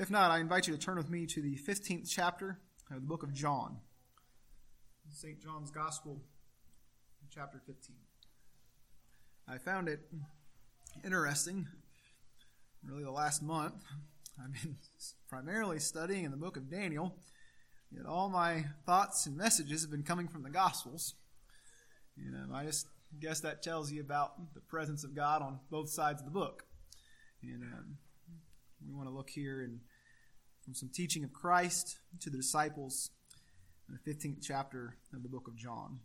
If not, I invite you to turn with me to the 15th chapter of the book of John. St. John's Gospel, chapter 15. I found it interesting, really, the last month. I've been primarily studying in the book of Daniel, yet all my thoughts and messages have been coming from the Gospels. You know, I just guess that tells you about the presence of God on both sides of the book. And um, we want to look here and from some teaching of Christ to the disciples in the 15th chapter of the book of John.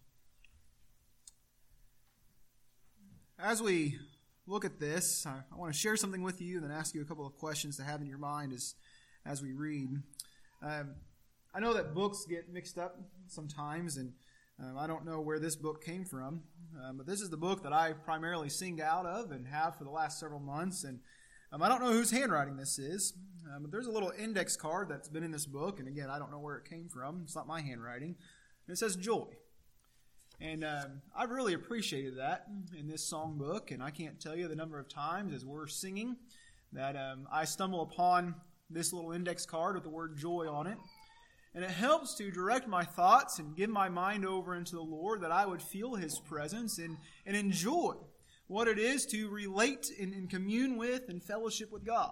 As we look at this, I, want to share something with you and then ask you a couple of questions to have in your mind as, as we read. Um, I know that books get mixed up sometimes, and um, I don't know where this book came from, um, but this is the book that I primarily sing out of and have for the last several months. And um, I don't know whose handwriting this is, um, but there's a little index card that's been in this book, and again, I don't know where it came from. It's not my handwriting. And it says joy. And um, I've really appreciated that in this songbook, and I can't tell you the number of times as we're singing that um, I stumble upon this little index card with the word joy on it. And it helps to direct my thoughts and give my mind over into the Lord that I would feel His presence and, and enjoy what it is to relate and, and commune with and fellowship with God.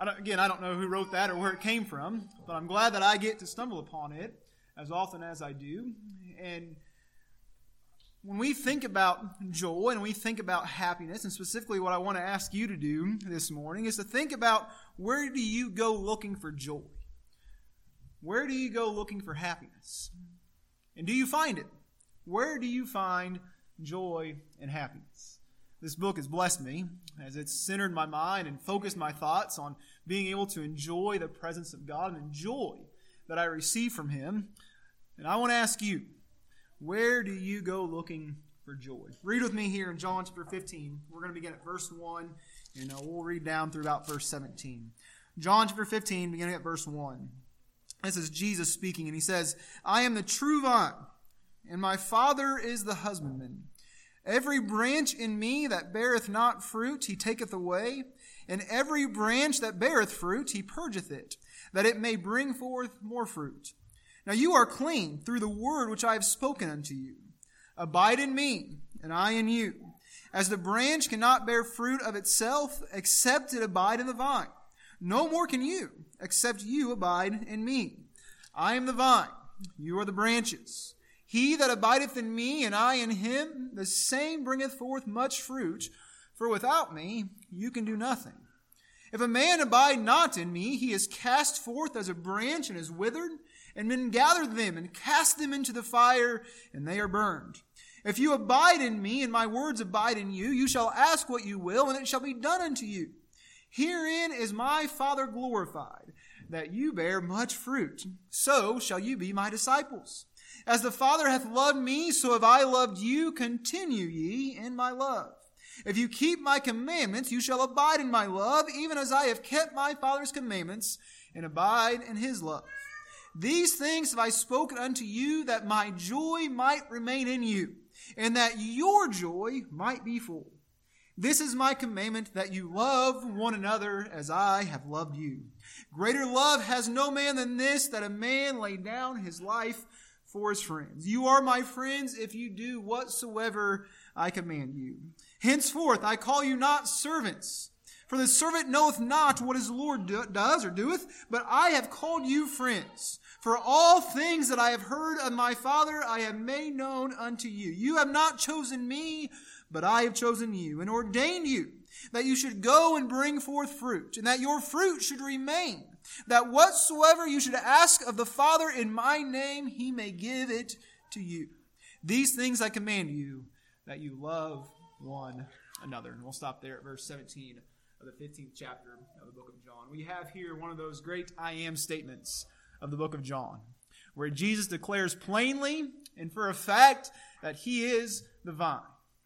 I again, I don't know who wrote that or where it came from, but I'm glad that I get to stumble upon it as often as I do. And when we think about joy and we think about happiness, and specifically what I want to ask you to do this morning is to think about where do you go looking for joy? Where do you go looking for happiness? And do you find it? Where do you find joy and happiness? This book has blessed me as it's centered my mind and focused my thoughts on being able to enjoy the presence of God and enjoy that I receive from Him. And I want to ask you, where do you go looking for joy? Read with me here in John chapter 15. We're going to begin at verse 1, and uh, we'll read down through about verse 17. John chapter 15, beginning at verse 1. This is Jesus speaking, and he says, I am the true vine, and my Father is the husbandman. Every branch in me that beareth not fruit, he taketh away, and every branch that beareth fruit, he purgeth it, that it may bring forth more fruit. Now you are clean through the word which I have spoken unto you. Abide in me, and I in you. As the branch cannot bear fruit of itself, except it abide in the vine. No more can you, except you abide in me. I am the vine, you are the branches. He that abideth in me, and I in him, the same bringeth forth much fruit, for without me you can do nothing. If a man abide not in me, he is cast forth as a branch and is withered, and men gather them and cast them into the fire, and they are burned. If you abide in me, and my words abide in you, you shall ask what you will, and it shall be done unto you. Herein is my Father glorified, that you bear much fruit. So shall you be my disciples. As the Father hath loved me, so have I loved you. Continue ye in my love. If you keep my commandments, you shall abide in my love, even as I have kept my Father's commandments and abide in his love. These things have I spoken unto you, that my joy might remain in you, and that your joy might be full. This is my commandment that you love one another as I have loved you. Greater love has no man than this, that a man lay down his life for his friends. You are my friends if you do whatsoever I command you. Henceforth I call you not servants, for the servant knoweth not what his Lord do, does or doeth, but I have called you friends. For all things that I have heard of my Father I have made known unto you. You have not chosen me, but I have chosen you and ordained you that you should go and bring forth fruit, and that your fruit should remain, that whatsoever you should ask of the Father in my name, he may give it to you. These things I command you, that you love one another. And we'll stop there at verse 17 of the 15th chapter of the book of John. We have here one of those great I am statements of the book of John, where Jesus declares plainly and for a fact that he is the vine.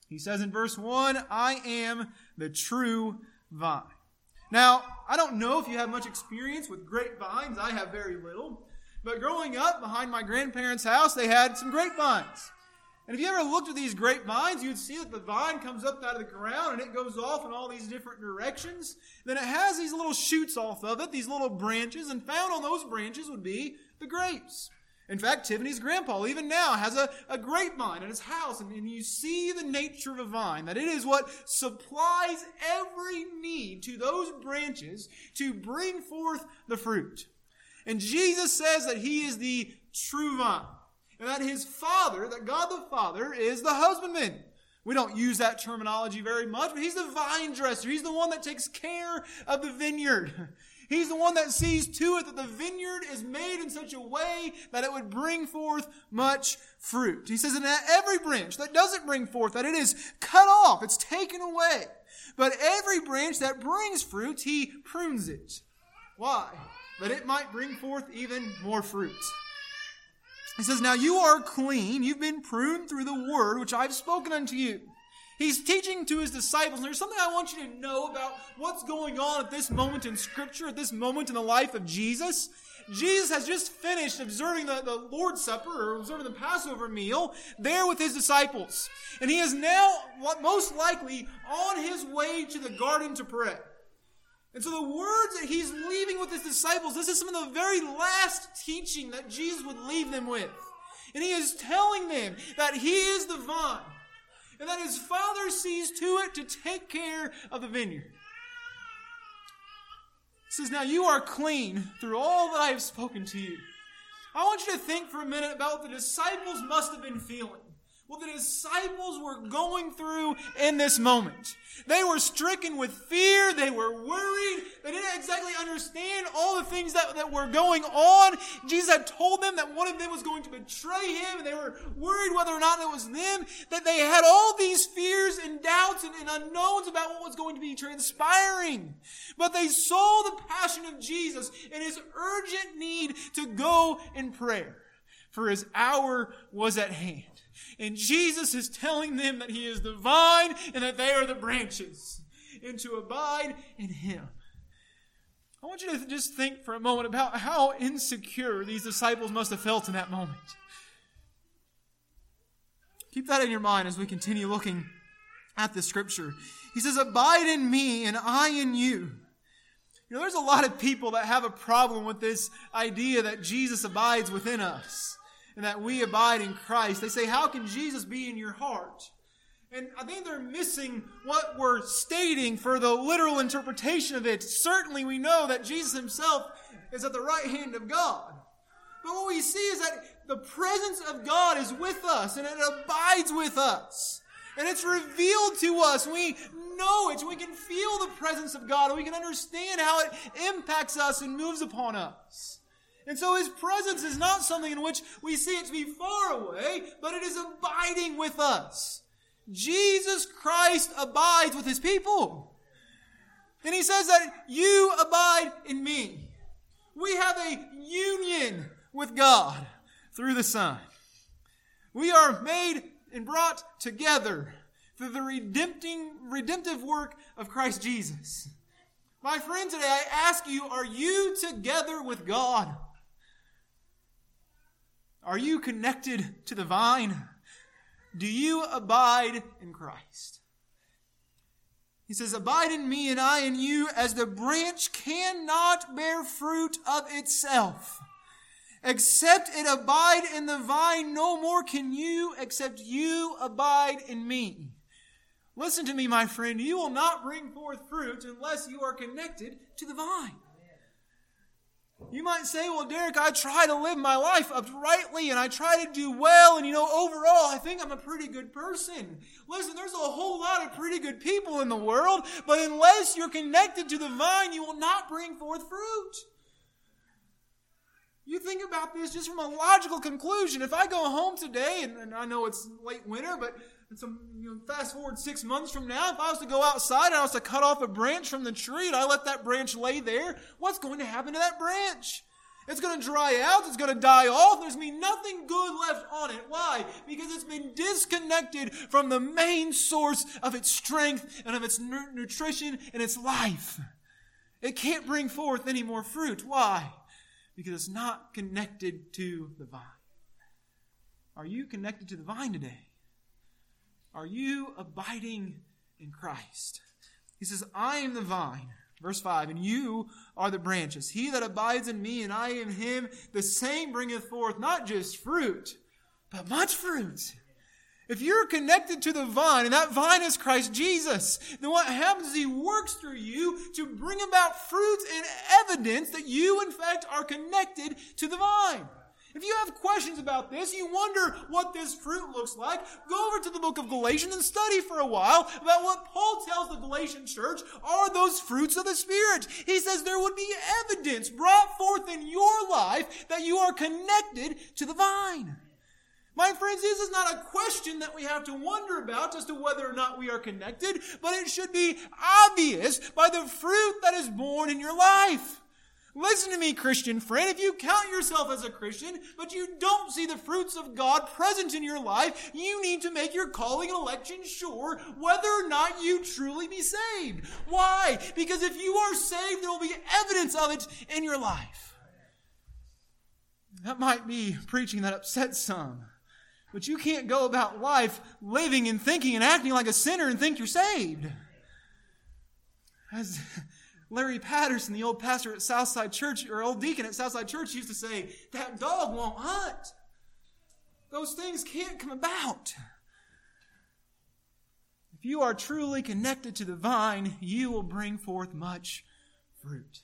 He says in verse 1, I am the true vine. Now, I don't know if you have much experience with grapevines. I have very little. But growing up behind my grandparents' house, they had some grapevines. And if you ever looked at these grapevines, you'd see that the vine comes up out of the ground and it goes off in all these different directions. Then it has these little shoots off of it, these little branches, and found on those branches would be the grapes. In fact, Tiffany's grandpa, even now, has a, a grapevine in his house, and, and you see the nature of a vine, that it is what supplies every need to those branches to bring forth the fruit. And Jesus says that he is the true vine and that his father, that God the Father, is the husbandman. We don't use that terminology very much, but he's the vine dresser. He's the one that takes care of the vineyard. He's the one that sees to it that the vineyard is made in such a way that it would bring forth much fruit. He says, that every branch that doesn't bring forth, that it is cut off, it's taken away. But every branch that brings fruit, he prunes it. Why? That it might bring forth even more fruit. He says, Now you are clean. You've been pruned through the word which I've spoken unto you. He's teaching to his disciples. And there's something I want you to know about what's going on at this moment in Scripture, at this moment in the life of Jesus. Jesus has just finished observing the, the Lord's Supper or observing the Passover meal there with his disciples. And he is now, most likely, on his way to the garden to pray. And so the words that he's leaving with his disciples, this is some of the very last teaching that Jesus would leave them with. And he is telling them that he is the vine and that his father sees to it to take care of the vineyard. He says, Now you are clean through all that I have spoken to you. I want you to think for a minute about what the disciples must have been feeling what the disciples were going through in this moment. They were stricken with fear. They were worried. They didn't exactly understand all the things that, that were going on. Jesus had told them that one of them was going to betray him, and they were worried whether or not it was them. That they had all these fears and doubts and, and unknowns about what was going to be transpiring. But they saw the passion of Jesus and his urgent need to go in prayer, for his hour was at hand. And Jesus is telling them that He is the vine and that they are the branches, and to abide in Him. I want you to just think for a moment about how insecure these disciples must have felt in that moment. Keep that in your mind as we continue looking at the scripture. He says, Abide in me and I in you. You know, there's a lot of people that have a problem with this idea that Jesus abides within us and that we abide in Christ. They say, How can Jesus be in your heart? And I think they're missing what we're stating for the literal interpretation of it. Certainly, we know that Jesus himself is at the right hand of God. But what we see is that the presence of God is with us and it abides with us. And it's revealed to us. We know it. We can feel the presence of God. We can understand how it impacts us and moves upon us. And so his presence is not something in which we see it to be far away, but it is abiding with us. Jesus Christ abides with his people. And he says that you abide in me. We have a union with God through the Son. We are made and brought together through the redempting, redemptive work of Christ Jesus. My friend, today I ask you, are you together with God? Are you connected to the vine? Do you abide in Christ? He says, Abide in me and I in you, as the branch cannot bear fruit of itself. Except it abide in the vine, no more can you, except you abide in me. Listen to me, my friend. You will not bring forth fruit unless you are connected to the vine. You might say, well, Derek, I try to live my life uprightly and I try to do well, and you know, overall, I think I'm a pretty good person. Listen, there's a whole lot of pretty good people in the world, but unless you're connected to the vine, you will not bring forth fruit. You think about this just from a logical conclusion. If I go home today, and, and I know it's late winter, but some, you know, fast forward six months from now, if I was to go outside and I was to cut off a branch from the tree and I let that branch lay there, what's going to happen to that branch? It's going to dry out. It's going to die off. There's going to be nothing good left on it. Why? Because it's been disconnected from the main source of its strength and of its nutrition and its life. It can't bring forth any more fruit. Why? Because it's not connected to the vine. Are you connected to the vine today? Are you abiding in Christ? He says, I am the vine. Verse 5, and you are the branches. He that abides in me and I in him, the same bringeth forth not just fruit, but much fruit. If you're connected to the vine, and that vine is Christ Jesus, then what happens is He works through you to bring about fruit and evidence that you, in fact, are connected to the vine. If you have questions about this, you wonder what this fruit looks like, go over to the book of Galatians and study for a while about what Paul tells the Galatian church are those fruits of the Spirit. He says there would be evidence brought forth in your life that you are connected to the vine. My friends, this is not a question that we have to wonder about as to whether or not we are connected, but it should be obvious by the fruit that is born in your life. Listen to me, Christian friend. If you count yourself as a Christian, but you don't see the fruits of God present in your life, you need to make your calling and election sure whether or not you truly be saved. Why? Because if you are saved, there will be evidence of it in your life. That might be preaching that upsets some. But you can't go about life living and thinking and acting like a sinner and think you're saved. As Larry Patterson, the old pastor at Southside Church, or old deacon at Southside Church, used to say, that dog won't hunt. Those things can't come about. If you are truly connected to the vine, you will bring forth much fruit.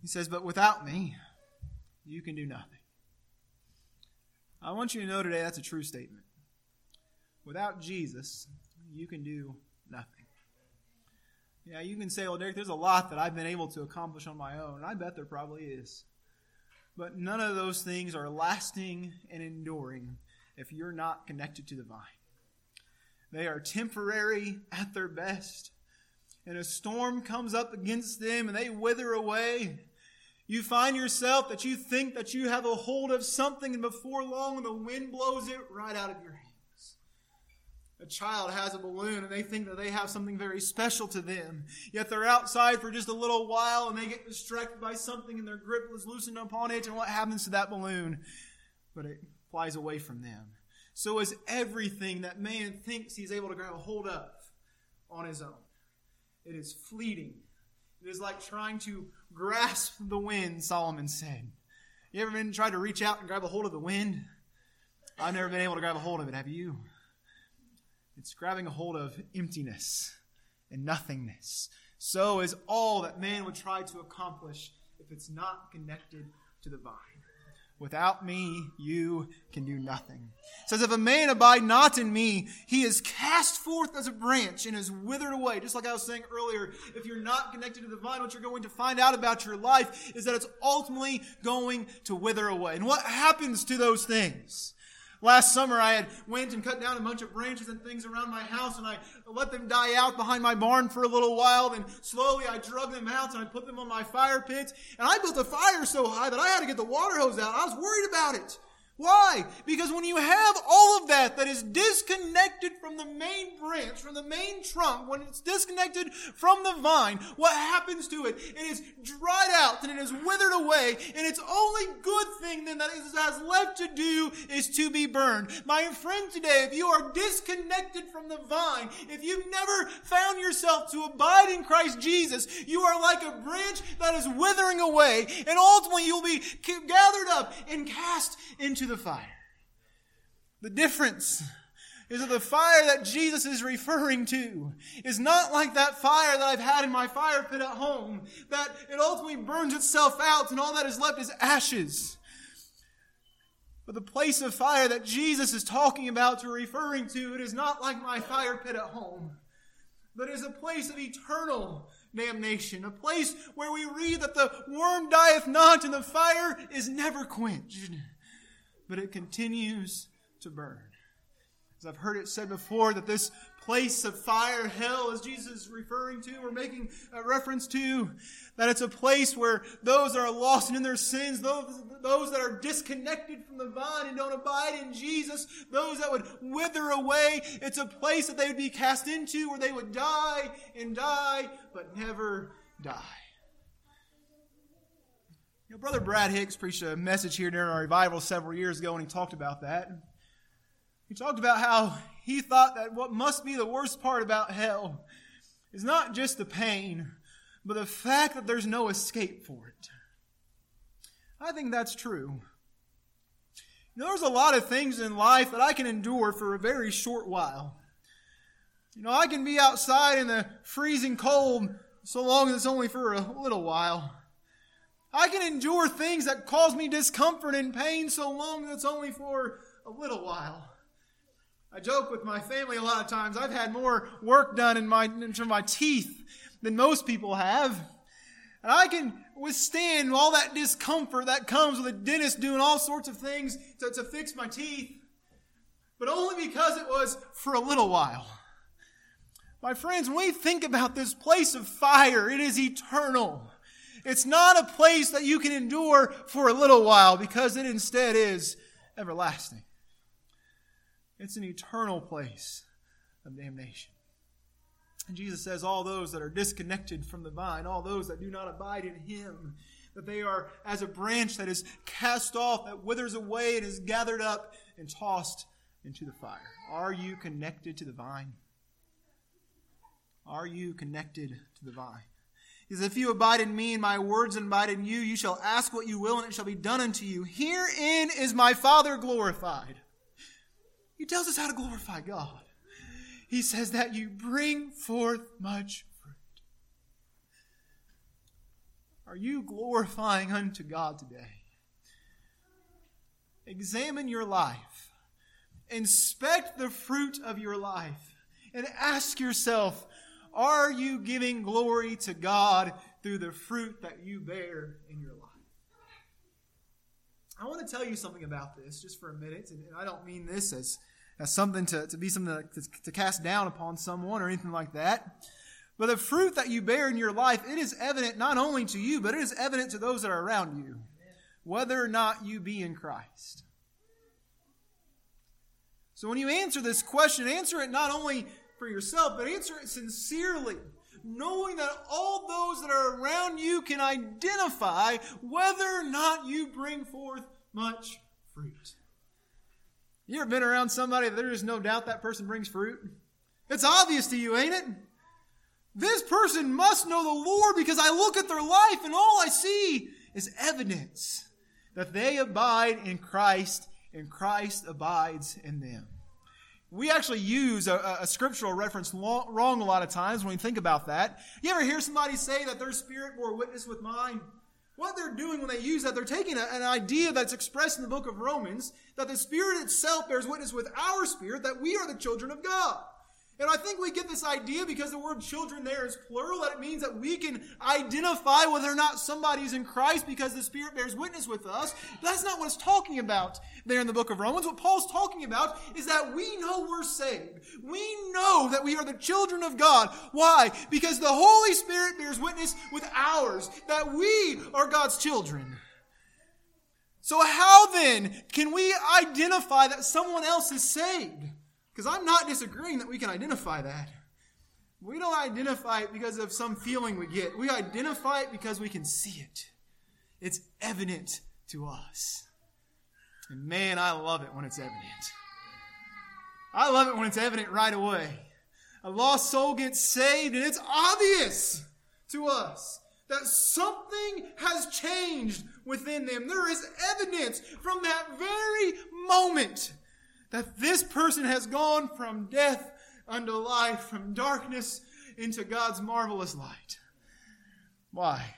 He says, But without me, you can do nothing. I want you to know today that's a true statement. Without Jesus, you can do. Yeah, you can say, well, Derek, there's a lot that I've been able to accomplish on my own. And I bet there probably is. But none of those things are lasting and enduring if you're not connected to the vine. They are temporary at their best. And a storm comes up against them and they wither away. You find yourself that you think that you have a hold of something, and before long, the wind blows it right out of your a child has a balloon and they think that they have something very special to them. Yet they're outside for just a little while and they get distracted by something and their grip is loosened upon it and what happens to that balloon? But it flies away from them. So is everything that man thinks he's able to grab a hold of on his own. It is fleeting. It is like trying to grasp the wind, Solomon said. You ever been tried to reach out and grab a hold of the wind? I've never been able to grab a hold of it, have you? It's grabbing a hold of emptiness and nothingness. So is all that man would try to accomplish if it's not connected to the vine. Without me, you can do nothing. It says, if a man abide not in me, he is cast forth as a branch and is withered away. Just like I was saying earlier, if you're not connected to the vine, what you're going to find out about your life is that it's ultimately going to wither away. And what happens to those things? Last summer, I had went and cut down a bunch of branches and things around my house, and I let them die out behind my barn for a little while. Then slowly, I drug them out and I put them on my fire pits. And I built a fire so high that I had to get the water hose out. I was worried about it. Why? Because when you have all of that that is disconnected from the main branch, from the main trunk, when it's disconnected from the vine, what happens to it? It is dried out and it is withered away, and its only good thing then that it has left to do is to be burned. My friend, today, if you are disconnected from the vine, if you've never found yourself to abide in Christ Jesus, you are like a branch that is withering away, and ultimately you'll be gathered up and cast into the fire. The difference is that the fire that Jesus is referring to is not like that fire that I've had in my fire pit at home, that it ultimately burns itself out and all that is left is ashes. But the place of fire that Jesus is talking about or referring to, it is not like my fire pit at home, but is a place of eternal damnation, a place where we read that the worm dieth not and the fire is never quenched but it continues to burn. As I've heard it said before, that this place of fire, hell, as Jesus is referring to or making a reference to, that it's a place where those that are lost in their sins, those, those that are disconnected from the vine and don't abide in Jesus, those that would wither away, it's a place that they would be cast into where they would die and die, but never die. You know, Brother Brad Hicks preached a message here during our revival several years ago, and he talked about that. He talked about how he thought that what must be the worst part about hell is not just the pain, but the fact that there's no escape for it. I think that's true. You know, there's a lot of things in life that I can endure for a very short while. You know, I can be outside in the freezing cold so long as it's only for a little while. I can endure things that cause me discomfort and pain so long that's only for a little while. I joke with my family a lot of times. I've had more work done in my, into my teeth than most people have. And I can withstand all that discomfort that comes with a dentist doing all sorts of things to, to fix my teeth, but only because it was for a little while. My friends, when we think about this place of fire, it is eternal. It's not a place that you can endure for a little while because it instead is everlasting. It's an eternal place of damnation. And Jesus says, All those that are disconnected from the vine, all those that do not abide in Him, that they are as a branch that is cast off, that withers away and is gathered up and tossed into the fire. Are you connected to the vine? Are you connected to the vine? Because if you abide in me and my words abide in you, you shall ask what you will and it shall be done unto you. Herein is my Father glorified. He tells us how to glorify God. He says that you bring forth much fruit. Are you glorifying unto God today? Examine your life. Inspect the fruit of your life and ask yourself, are you giving glory to God through the fruit that you bear in your life? I want to tell you something about this just for a minute, and I don't mean this as, as something to, to be something to, to cast down upon someone or anything like that. But the fruit that you bear in your life, it is evident not only to you, but it is evident to those that are around you, whether or not you be in Christ. So when you answer this question, answer it not only for yourself, but answer it sincerely, knowing that all those that are around you can identify whether or not you bring forth much fruit. You ever been around somebody that there is no doubt that person brings fruit? It's obvious to you, ain't it? This person must know the Lord because I look at their life and all I see is evidence that they abide in Christ and Christ abides in them. We actually use a, a scriptural reference long, wrong a lot of times when we think about that. You ever hear somebody say that their spirit bore witness with mine? What they're doing when they use that, they're taking a, an idea that's expressed in the book of Romans that the Spirit itself bears witness with our spirit that we are the children of God. And I think we get this idea because the word children there is plural, that it means that we can identify whether or not somebody's in Christ because the Spirit bears witness with us. That's not what it's talking about there in the book of Romans. What Paul's talking about is that we know we're saved. We know that we are the children of God. Why? Because the Holy Spirit bears witness with ours, that we are God's children. So how then can we identify that someone else is saved? Because I'm not disagreeing that we can identify that. We don't identify it because of some feeling we get. We identify it because we can see it. It's evident to us. And man, I love it when it's evident. I love it when it's evident right away. A lost soul gets saved and it's obvious to us that something has changed within them. There is evidence from that very moment that this person has gone from death unto life, from darkness into God's marvelous light. Why?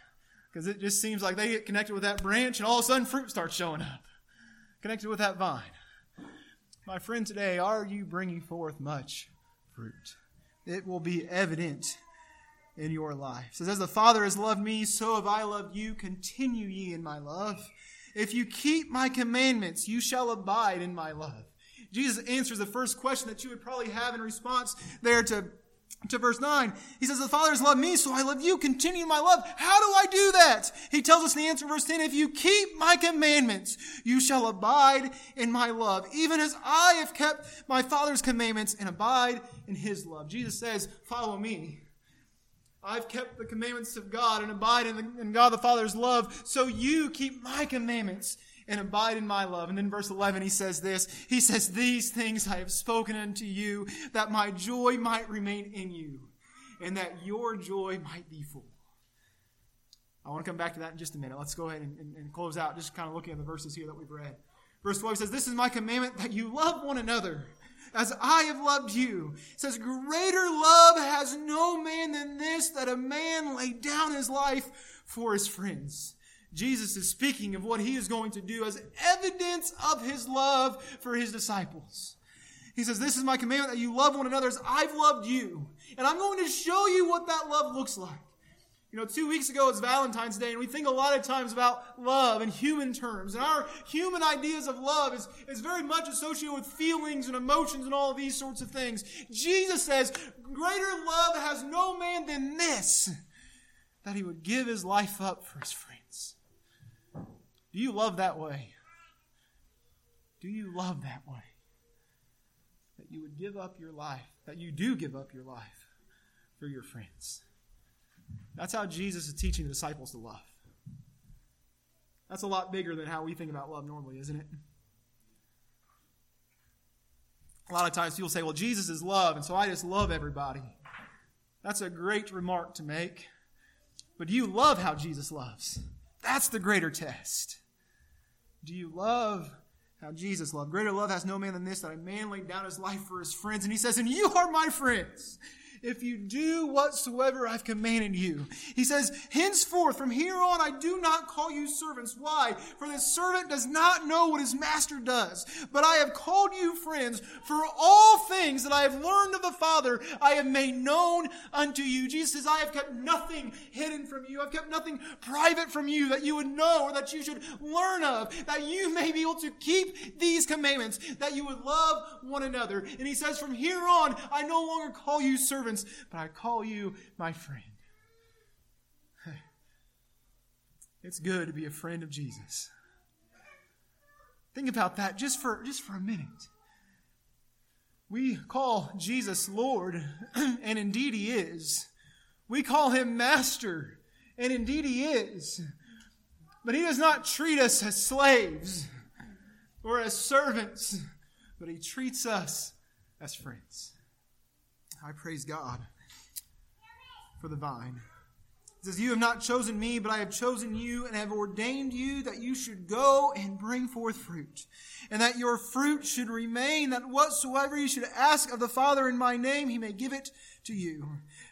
Because it just seems like they get connected with that branch and all of a sudden fruit starts showing up. Connected with that vine. My friend, today, are you bringing forth much fruit? It will be evident in your life. It says, As the Father has loved me, so have I loved you. Continue ye in my love. If you keep my commandments, you shall abide in my love. Jesus answers the first question that you would probably have in response there to, to verse 9. He says, The Father has loved me, so I love you. Continue my love. How do I do that? He tells us in the answer, verse 10, If you keep my commandments, you shall abide in my love, even as I have kept my Father's commandments and abide in his love. Jesus says, Follow me. I've kept the commandments of God and abide in, the, in God the Father's love, so you keep my commandments and abide in my love. And then verse 11, he says this. He says, These things I have spoken unto you, that my joy might remain in you, and that your joy might be full. I want to come back to that in just a minute. Let's go ahead and, and, and close out, just kind of looking at the verses here that we've read. Verse 12 says, This is my commandment that you love one another as I have loved you. It says, Greater love has no man than this, that a man lay down his life for his friends. Jesus is speaking of what he is going to do as evidence of his love for his disciples. He says, This is my commandment that you love one another as I've loved you. And I'm going to show you what that love looks like. You know, two weeks ago it's Valentine's Day, and we think a lot of times about love in human terms. And our human ideas of love is, is very much associated with feelings and emotions and all these sorts of things. Jesus says, Greater love has no man than this, that he would give his life up for his friends. Do you love that way? Do you love that way? That you would give up your life, that you do give up your life for your friends. That's how Jesus is teaching the disciples to love. That's a lot bigger than how we think about love normally, isn't it? A lot of times people say, well, Jesus is love, and so I just love everybody. That's a great remark to make. But do you love how Jesus loves? That's the greater test. Do you love how Jesus loved? Greater love has no man than this, that a man laid down his life for his friends. And he says, And you are my friends if you do whatsoever I've commanded you. He says, Henceforth, from here on, I do not call you servants. Why? For the servant does not know what his master does. But I have called you friends, for all things that I have learned of the Father, I have made known unto you. Jesus says, I have kept nothing hidden from you. I've kept nothing private from you that you would know or that you should learn of, that you may be able to keep these commandments, that you would love one another. And he says, From here on, I no longer call you servants servants, but I call you my friend. It's good to be a friend of Jesus. Think about that just for, just for a minute. We call Jesus Lord, and indeed He is. We call Him Master, and indeed He is. But He does not treat us as slaves or as servants, but He treats us as friends. I praise God for the vine. It says, You have not chosen me, but I have chosen you and have ordained you that you should go and bring forth fruit, and that your fruit should remain, that whatsoever you should ask of the Father in my name, he may give it to you.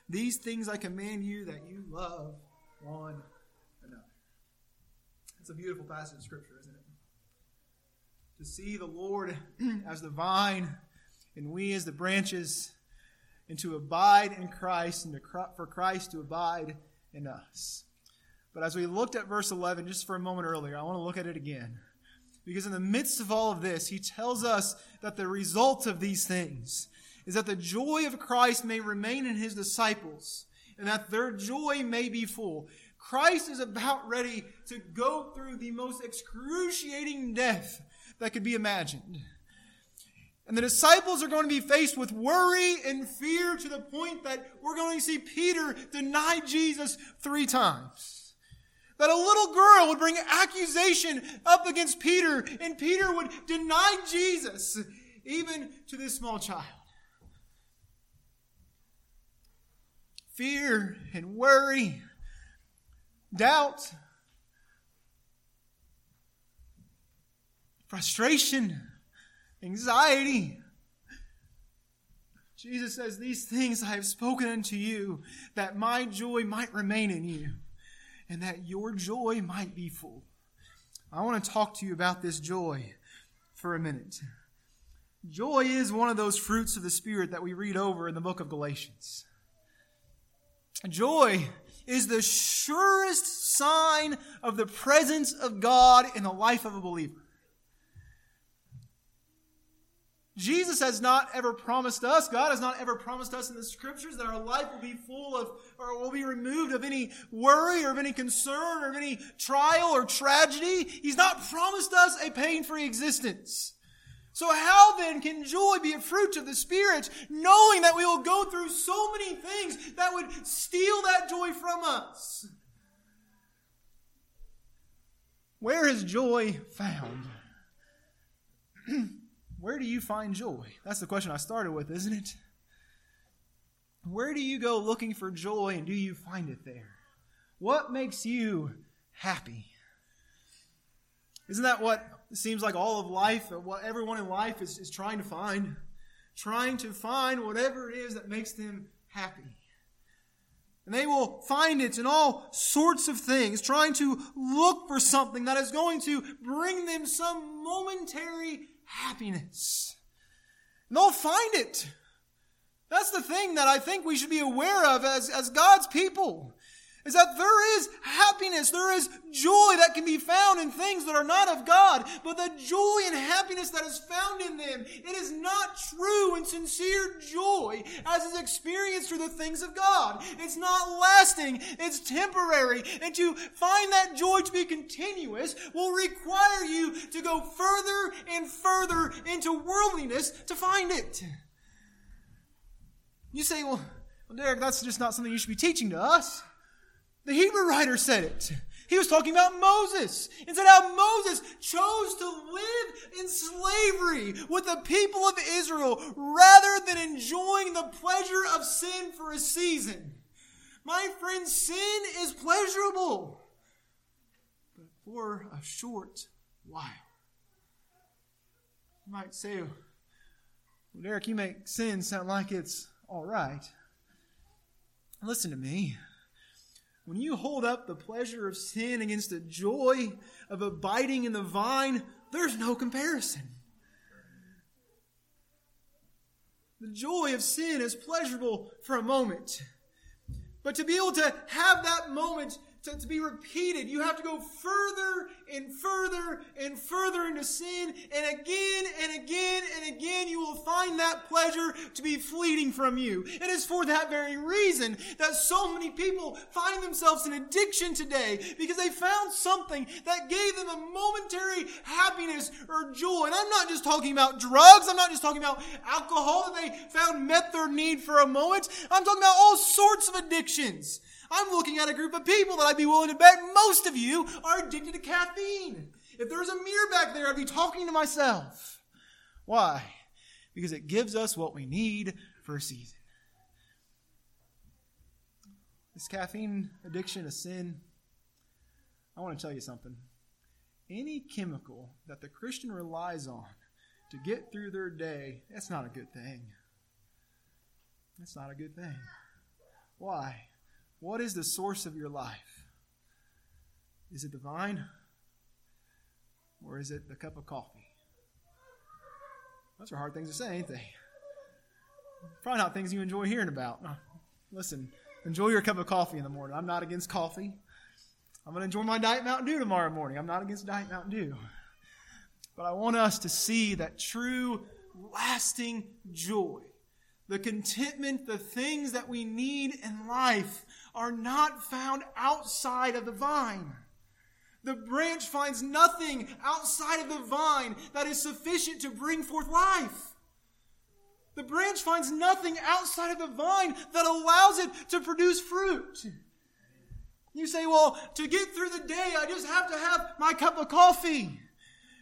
These things I command you that you love one another. It's a beautiful passage of Scripture, isn't it? To see the Lord as the vine and we as the branches and to abide in Christ and for Christ to abide in us. But as we looked at verse 11 just for a moment earlier, I want to look at it again. Because in the midst of all of this, he tells us that the result of these things is that the joy of Christ may remain in his disciples and that their joy may be full. Christ is about ready to go through the most excruciating death that could be imagined. And the disciples are going to be faced with worry and fear to the point that we're going to see Peter deny Jesus three times. That a little girl would bring accusation up against Peter and Peter would deny Jesus, even to this small child. Fear and worry, doubt, frustration anxiety. Jesus says, These things I have spoken unto you, that my joy might remain in you, and that your joy might be full. I want to talk to you about this joy for a minute. Joy is one of those fruits of the Spirit that we read over in the book of Galatians. Joy is the surest sign of the presence of God in the life of a believer. Jesus has not ever promised us, God has not ever promised us in the scriptures that our life will be full of, or will be removed of any worry or of any concern or of any trial or tragedy. He's not promised us a pain free existence. So how then can joy be a fruit of the Spirit, knowing that we will go through so many things that would steal that joy from us? Where is joy found? Where do you find joy? That's the question I started with, isn't it? Where do you go looking for joy and do you find it there? What makes you happy? Isn't that what seems like all of life, uh, what everyone in life is, is trying to find? Trying to find whatever it is that makes them happy. And they will find it in all sorts of things, trying to look for something that is going to bring them some momentary happiness. And they'll find it. That's the thing that I think we should be aware of as, as God's people is that there is happiness, there is joy that can be found in things that are not of God, but the joy and happiness that is found in them, it is not true and sincere joy as is experienced through the things of God. It's not lasting, it's temporary, and to find that joy to be continuous will require you to go further and further into worldliness to find it. You say, well, Derek, that's just not something you should be teaching to us. The Hebrew writer said it. He was talking about Moses and said how Moses chose to live in slavery with the people of Israel rather than enjoying the pleasure of sin for a season. My friend, sin is pleasurable, but for a short while. You might say, well, Derek, you make sin sound like it's all right. Listen to me. When you hold up the pleasure of sin against the joy of abiding in the vine, there's no comparison. The joy of sin is pleasurable for a moment. But to be able to have that moment to, to be repeated. You have to go further and further and further into sin, and again and again and again you will find that pleasure to be fleeting from you. It is for that very reason that so many people find themselves in addiction today because they found something that gave them a momentary happiness or joy. And I'm not just talking about drugs, I'm not just talking about alcohol that they found met their need for a moment. I'm talking about all sorts of addictions. I'm looking at a group of people that I'd be willing to bet most of you are addicted to caffeine. If there was a mirror back there, I'd be talking to myself. Why? Because it gives us what we need for a season. Is caffeine addiction a sin? I want to tell you something. Any chemical that the Christian relies on to get through their day, that's not a good thing. That's not a good thing. Why? What is the source of your life? Is it the vine? Or is it the cup of coffee? Those are hard things to say, ain't they? Probably not things you enjoy hearing about. listen, enjoy your cup of coffee in the morning. I'm not against coffee. I'm going to enjoy my Diet Mountain Dew tomorrow morning. I'm not against Diet Mountain Dew. But I want us to see that true, lasting joy, the contentment, the things that we need in life are not found outside of the vine. The branch finds nothing outside of the vine that is sufficient to bring forth life. The branch finds nothing outside of the vine that allows it to produce fruit. You say, well, to get through the day, I just have to have my cup of coffee.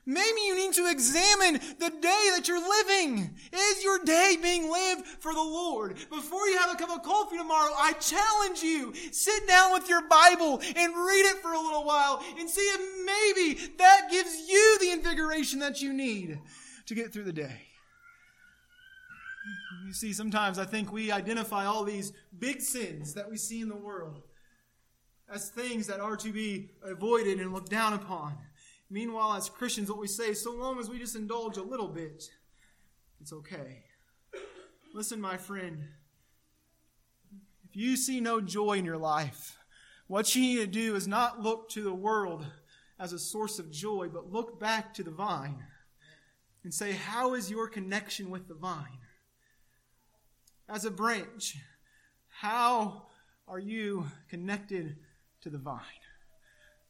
Maybe you need to examine the day that you're living. Is your day being lived for the Lord? Before you have a cup of coffee tomorrow, I challenge you, sit down with your Bible and read it for a little while and see if maybe that gives you the invigoration that you need to get through the day. You see, sometimes I think we identify all these big sins that we see in the world as things that are to be avoided and looked down upon. Meanwhile, as Christians, what we say, so long as we just indulge a little bit, it's okay. Listen, my friend, if you see no joy in your life, what you need to do is not look to the world as a source of joy, but look back to the vine and say, How is your connection with the vine? As a branch, how are you connected to the vine?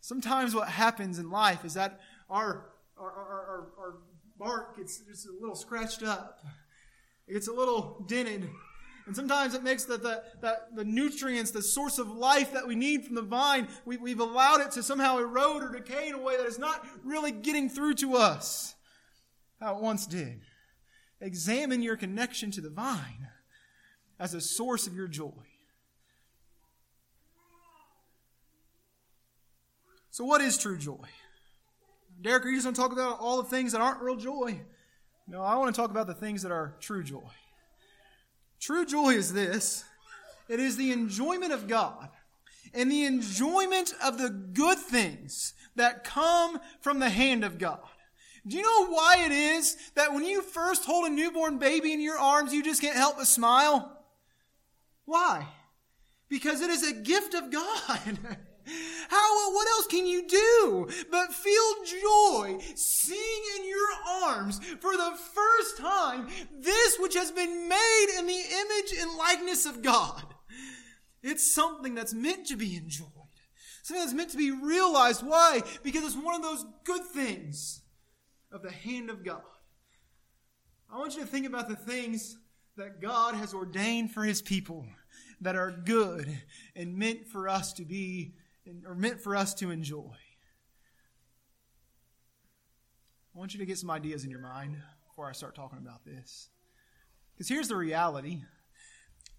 Sometimes what happens in life is that our, our, our, our, bark gets just a little scratched up. It gets a little dented. And sometimes it makes that the, the, the, nutrients, the source of life that we need from the vine, we, we've allowed it to somehow erode or decay in a way that is not really getting through to us how it once did. Examine your connection to the vine as a source of your joy. So, what is true joy? Derek, are you just going to talk about all the things that aren't real joy? No, I want to talk about the things that are true joy. True joy is this it is the enjoyment of God and the enjoyment of the good things that come from the hand of God. Do you know why it is that when you first hold a newborn baby in your arms, you just can't help but smile? Why? Because it is a gift of God. How, uh, what else can you do but feel joy seeing in your arms for the first time this which has been made in the image and likeness of God? It's something that's meant to be enjoyed. Something that's meant to be realized. Why? Because it's one of those good things of the hand of God. I want you to think about the things that God has ordained for his people that are good and meant for us to be or meant for us to enjoy. I want you to get some ideas in your mind before I start talking about this. Because here's the reality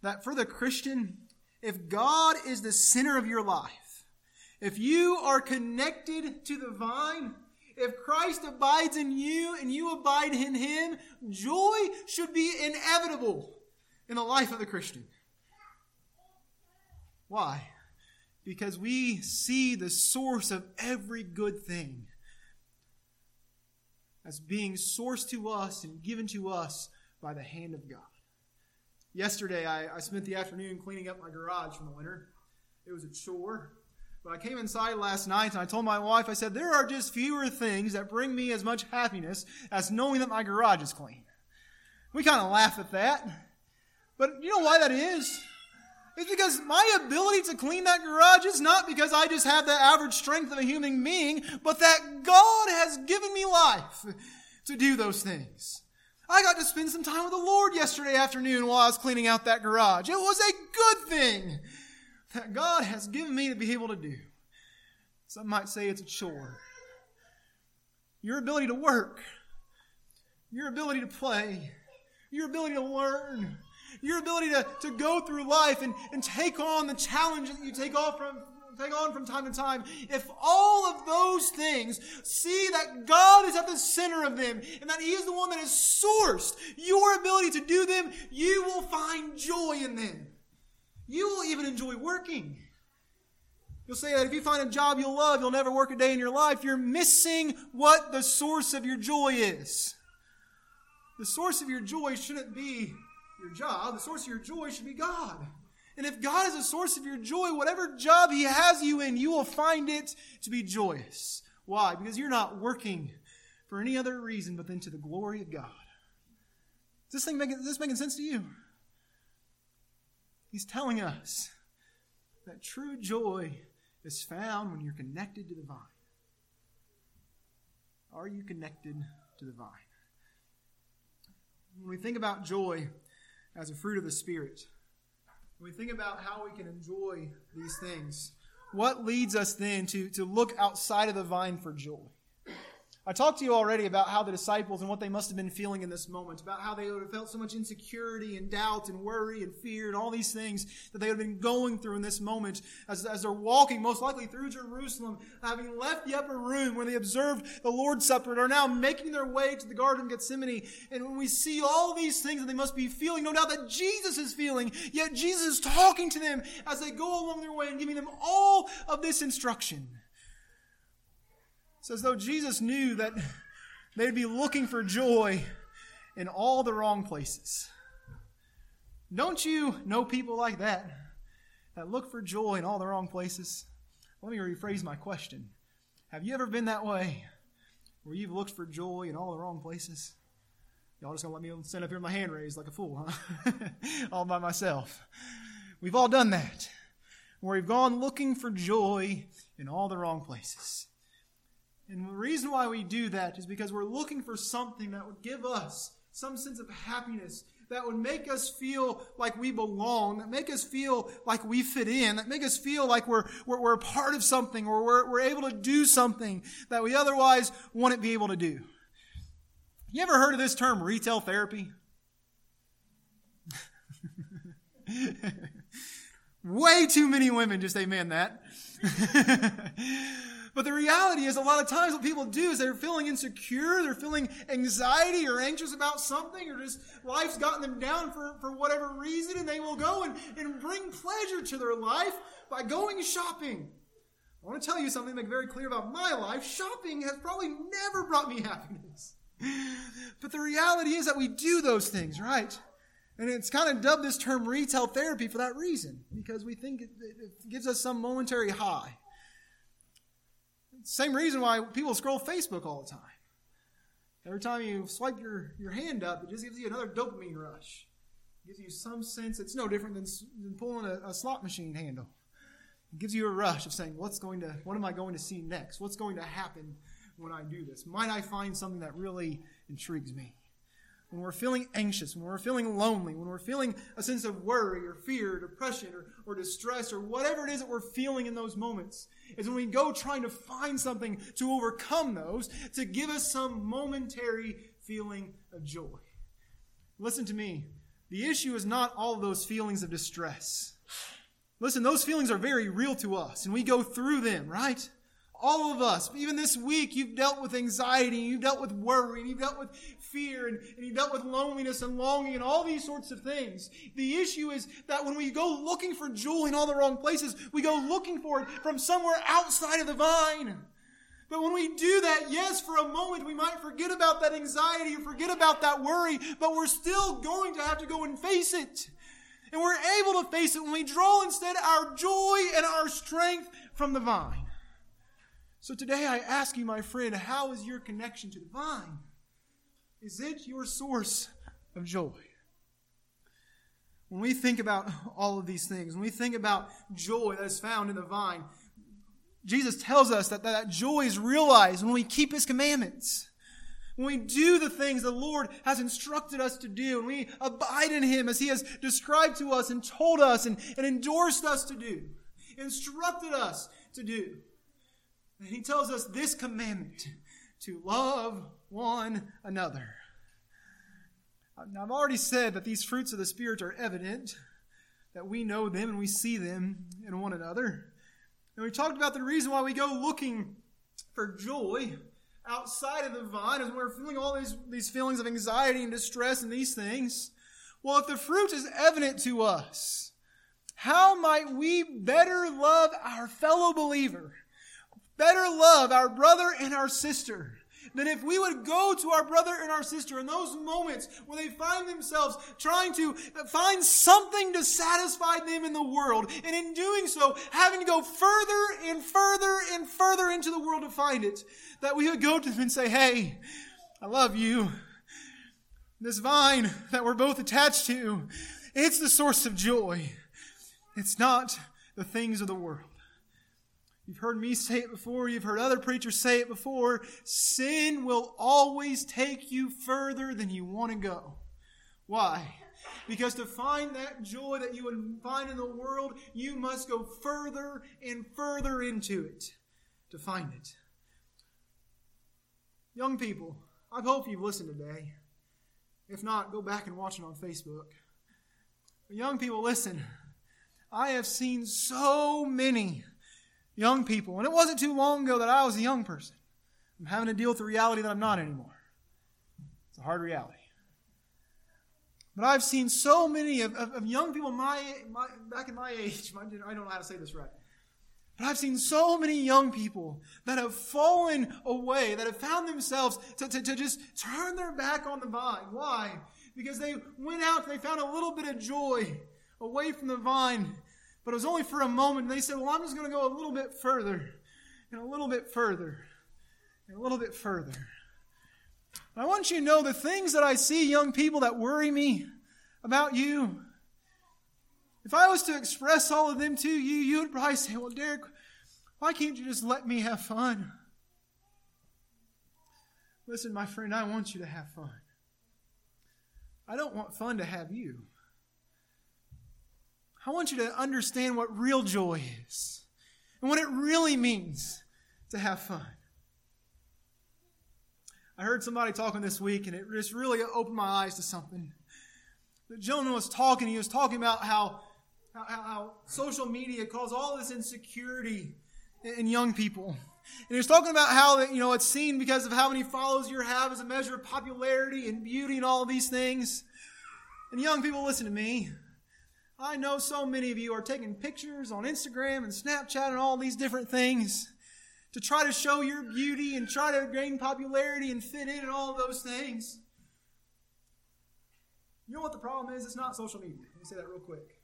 that for the Christian, if God is the center of your life, if you are connected to the vine, if Christ abides in you and you abide in him, joy should be inevitable in the life of the Christian. Why? Because we see the source of every good thing as being sourced to us and given to us by the hand of God. Yesterday, I, I spent the afternoon cleaning up my garage from the winter. It was a chore. But I came inside last night and I told my wife, I said, there are just fewer things that bring me as much happiness as knowing that my garage is clean. We kind of laugh at that. But you know why that is? It's because my ability to clean that garage is not because I just have the average strength of a human being, but that God has given me life to do those things. I got to spend some time with the Lord yesterday afternoon while I was cleaning out that garage. It was a good thing that God has given me to be able to do. Some might say it's a chore. Your ability to work, your ability to play, your ability to learn, your ability to, to go through life and, and take on the challenges that you take off from take on from time to time, if all of those things see that God is at the center of them and that He is the one that has sourced your ability to do them, you will find joy in them. You will even enjoy working. You'll say that if you find a job you'll love, you'll never work a day in your life. You're missing what the source of your joy is. The source of your joy shouldn't be your job, the source of your joy should be God. And if God is the source of your joy, whatever job He has you in, you will find it to be joyous. Why? Because you're not working for any other reason but then to the glory of God. Is this thing making, is this making sense to you? He's telling us that true joy is found when you're connected to the vine. Are you connected to the vine? When we think about joy, as a fruit of the Spirit. When we think about how we can enjoy these things, what leads us then to, to look outside of the vine for joy? I talked to you already about how the disciples and what they must have been feeling in this moment, about how they would have felt so much insecurity and doubt and worry and fear and all these things that they would have been going through in this moment as, as they're walking, most likely through Jerusalem, having left the upper room where they observed the Lord's Supper and are now making their way to the Garden of Gethsemane. And when we see all these things that they must be feeling, no doubt that Jesus is feeling, yet Jesus is talking to them as they go along their way and giving them all of this instruction. It's as though Jesus knew that they'd be looking for joy in all the wrong places. Don't you know people like that that look for joy in all the wrong places? Let me rephrase my question. Have you ever been that way where you've looked for joy in all the wrong places? Y'all just gonna let me stand up here with my hand raised like a fool, huh? all by myself. We've all done that. Where we've gone looking for joy in all the wrong places. And the reason why we do that is because we're looking for something that would give us some sense of happiness that would make us feel like we belong, that make us feel like we fit in, that make us feel like we're, we're, we're a part of something or we're, we're able to do something that we otherwise wouldn't be able to do. You ever heard of this term, retail therapy? Way too many women just amen that. but the reality is, a lot of times what people do is they're feeling insecure, they're feeling anxiety or anxious about something, or just life's gotten them down for, for whatever reason, and they will go and, and bring pleasure to their life by going shopping. I want to tell you something, make very clear about my life. Shopping has probably never brought me happiness. But the reality is that we do those things, right? And it's kind of dubbed this term retail therapy for that reason, because we think it, it gives us some momentary high. Same reason why people scroll Facebook all the time. Every time you swipe your, your hand up, it just gives you another dopamine rush. It gives you some sense. It's no different than, than pulling a, a slot machine handle. It gives you a rush of saying, "What's going to? What am I going to see next? What's going to happen when I do this? Might I find something that really intrigues me?" When we're feeling anxious, when we're feeling lonely, when we're feeling a sense of worry or fear, or depression or, or distress or whatever it is that we're feeling in those moments, is when we go trying to find something to overcome those to give us some momentary feeling of joy. Listen to me. The issue is not all of those feelings of distress. Listen, those feelings are very real to us, and we go through them, right? All of us, even this week, you've dealt with anxiety, you've dealt with worry, you've dealt with fear, and, and you've dealt with loneliness and longing and all these sorts of things. The issue is that when we go looking for joy in all the wrong places, we go looking for it from somewhere outside of the vine. But when we do that, yes, for a moment we might forget about that anxiety or forget about that worry, but we're still going to have to go and face it. And we're able to face it when we draw instead our joy and our strength from the vine. So today I ask you, my friend, how is your connection to the vine? Is it your source of joy? When we think about all of these things, when we think about joy that is found in the vine, Jesus tells us that that joy is realized when we keep His commandments. When we do the things the Lord has instructed us to do, and we abide in Him as He has described to us and told us and, and endorsed us to do, instructed us to do. And he tells us this commandment to love one another. Now, I've already said that these fruits of the Spirit are evident, that we know them and we see them in one another. And we talked about the reason why we go looking for joy outside of the vine is we're feeling all these, these feelings of anxiety and distress and these things. Well, if the fruit is evident to us, how might we better love our fellow believer? better love our brother and our sister than if we would go to our brother and our sister in those moments where they find themselves trying to find something to satisfy them in the world. And in doing so, having to go further and further and further into the world to find it. That we would go to them and say, Hey, I love you. This vine that we're both attached to, it's the source of joy. It's not the things of the world. You've heard me say it before, you've heard other preachers say it before. Sin will always take you further than you want to go. Why? Because to find that joy that you would find in the world, you must go further and further into it to find it. Young people, I hope you've listened today. If not, go back and watch it on Facebook. But young people, listen. I have seen so many young people. And it wasn't too long ago that I was a young person. I'm having to deal with the reality that I'm not anymore. It's a hard reality. But I've seen so many of, of, of young people my, my, back in my age, my, I don't know how to say this right. But I've seen so many young people that have fallen away, that have found themselves to, to, to just turn their back on the vine. Why? Because they went out and they found a little bit of joy away from the vine but it was only for a moment. And they said, Well, I'm just going to go a little bit further, and a little bit further, and a little bit further. And I want you to know the things that I see, young people, that worry me about you. If I was to express all of them to you, you would probably say, Well, Derek, why can't you just let me have fun? Listen, my friend, I want you to have fun. I don't want fun to have you. I want you to understand what real joy is and what it really means to have fun. I heard somebody talking this week, and it just really opened my eyes to something. The gentleman was talking, he was talking about how, how, how social media caused all this insecurity in young people. And he was talking about how you know it's seen because of how many followers you have as a measure of popularity and beauty and all these things. And young people, listen to me. I know so many of you are taking pictures on Instagram and Snapchat and all these different things to try to show your beauty and try to gain popularity and fit in and all those things. You know what the problem is? It's not social media. Let me say that real quick.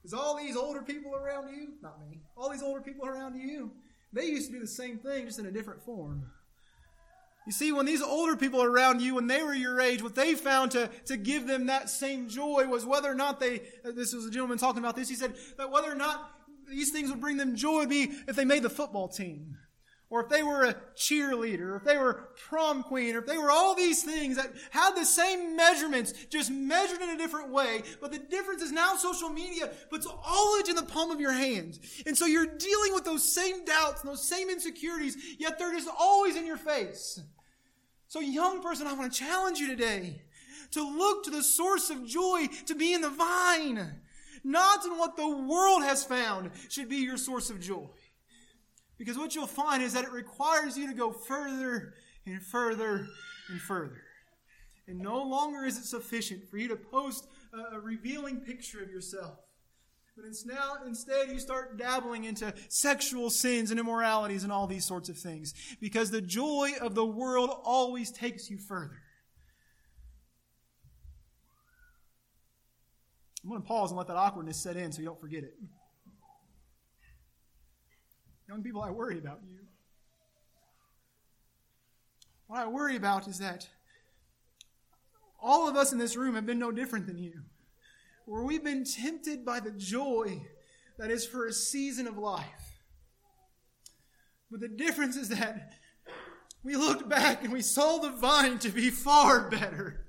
Because all these older people around you, not me, all these older people around you, they used to do the same thing just in a different form. You see, when these older people around you, when they were your age, what they found to, to give them that same joy was whether or not they, uh, this was a gentleman talking about this, he said that whether or not these things would bring them joy would be if they made the football team. Or if they were a cheerleader, or if they were prom queen, or if they were all these things that had the same measurements, just measured in a different way. But the difference is now social media puts all of it in the palm of your hand. And so you're dealing with those same doubts and those same insecurities, yet they're just always in your face. So, young person, I want to challenge you today to look to the source of joy to be in the vine, not in what the world has found should be your source of joy. Because what you'll find is that it requires you to go further and further and further. And no longer is it sufficient for you to post a, a revealing picture of yourself. But it's now, instead, you start dabbling into sexual sins and immoralities and all these sorts of things. Because the joy of the world always takes you further. I'm going to pause and let that awkwardness set in so you don't forget it. Young people, I worry about you. What I worry about is that all of us in this room have been no different than you, where we've been tempted by the joy that is for a season of life. But the difference is that we looked back and we saw the vine to be far better.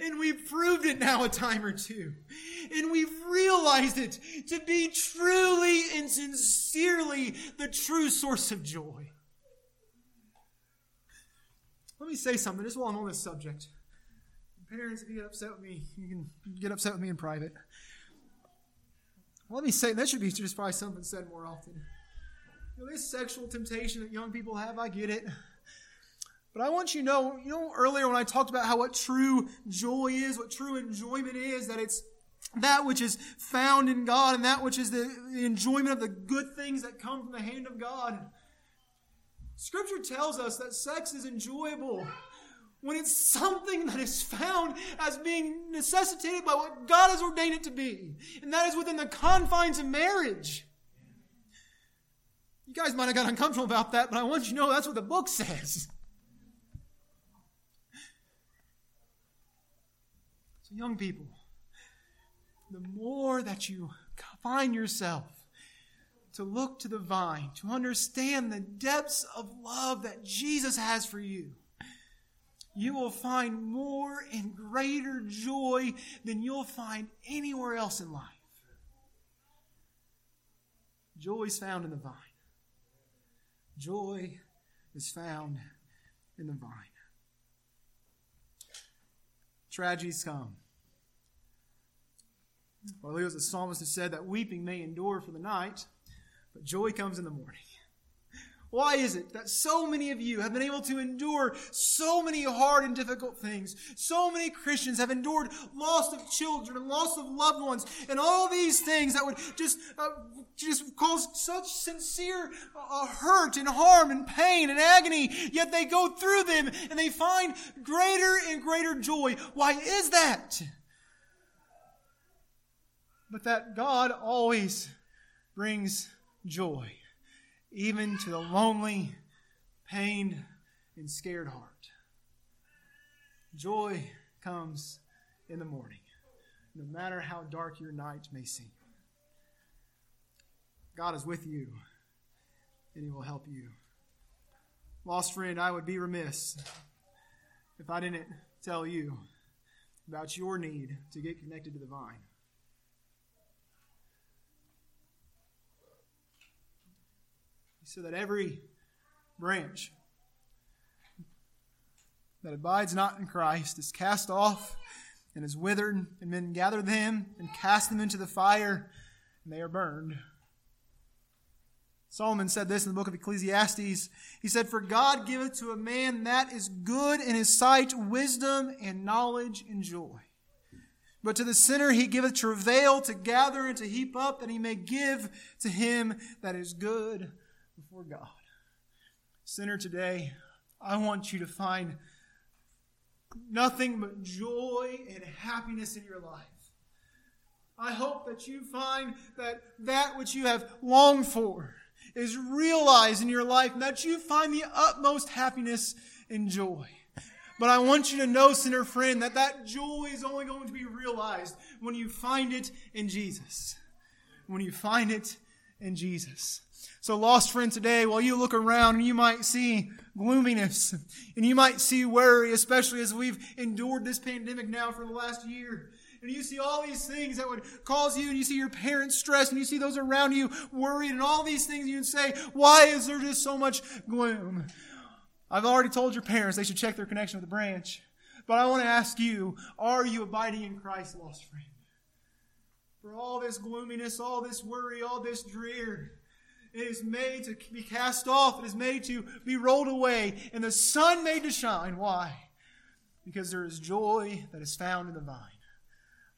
And we've proved it now a time or two. And we've realized it to be truly and sincerely the true source of joy. Let me say something just while I'm on this subject. Parents, if you get upset with me, you can get upset with me in private. Let me say, that should be just probably something said more often. You know, this sexual temptation that young people have, I get it. But I want you to know, you know, earlier when I talked about how what true joy is, what true enjoyment is, that it's that which is found in God and that which is the, the enjoyment of the good things that come from the hand of God. Scripture tells us that sex is enjoyable when it's something that is found as being necessitated by what God has ordained it to be, and that is within the confines of marriage. You guys might have got uncomfortable about that, but I want you to know that's what the book says. Young people, the more that you find yourself to look to the vine, to understand the depths of love that Jesus has for you, you will find more and greater joy than you'll find anywhere else in life. Joy is found in the vine. Joy is found in the vine. Tragedies come. Well, it was the psalmist who said that weeping may endure for the night, but joy comes in the morning. Why is it that so many of you have been able to endure so many hard and difficult things? So many Christians have endured loss of children and loss of loved ones and all these things that would just, uh, just cause such sincere uh, hurt and harm and pain and agony, yet they go through them and they find greater and greater joy. Why is that? But that God always brings joy, even to the lonely, pained, and scared heart. Joy comes in the morning, no matter how dark your night may seem. God is with you, and He will help you. Lost friend, I would be remiss if I didn't tell you about your need to get connected to the vine. So that every branch that abides not in Christ is cast off and is withered, and men gather them and cast them into the fire, and they are burned. Solomon said this in the book of Ecclesiastes. He said, For God giveth to a man that is good in his sight wisdom and knowledge and joy. But to the sinner he giveth travail to gather and to heap up, that he may give to him that is good before God. Sinner, today, I want you to find nothing but joy and happiness in your life. I hope that you find that that which you have longed for is realized in your life and that you find the utmost happiness and joy. But I want you to know, sinner friend, that that joy is only going to be realized when you find it in Jesus. When you find it in Jesus. So, lost friend, today, while you look around and you might see gloominess and you might see worry, especially as we've endured this pandemic now for the last year, and you see all these things that would cause you, and you see your parents stressed, and you see those around you worried, and all these things, you say, Why is there just so much gloom? I've already told your parents they should check their connection with the branch. But I want to ask you, are you abiding in Christ, lost friend? For all this gloominess, all this worry, all this drear, it is made to be cast off. It is made to be rolled away, and the sun made to shine. Why? Because there is joy that is found in the vine.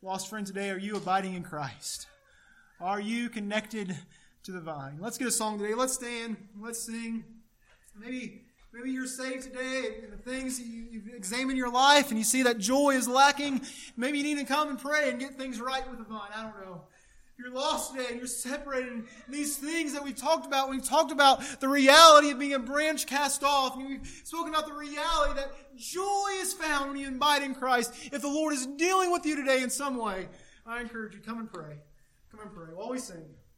Lost friend, today, are you abiding in Christ? Are you connected to the vine? Let's get a song today. Let's stand. Let's sing. Maybe, maybe you're saved today the things you, you examine your life and you see that joy is lacking. Maybe you need to come and pray and get things right with the vine. I don't know you're lost today and you're separated. And these things that we've talked about, we've talked about the reality of being a branch cast off. And we've spoken about the reality that joy is found when you abide in Christ. If the Lord is dealing with you today in some way, I encourage you, come and pray. Come and pray while we sing.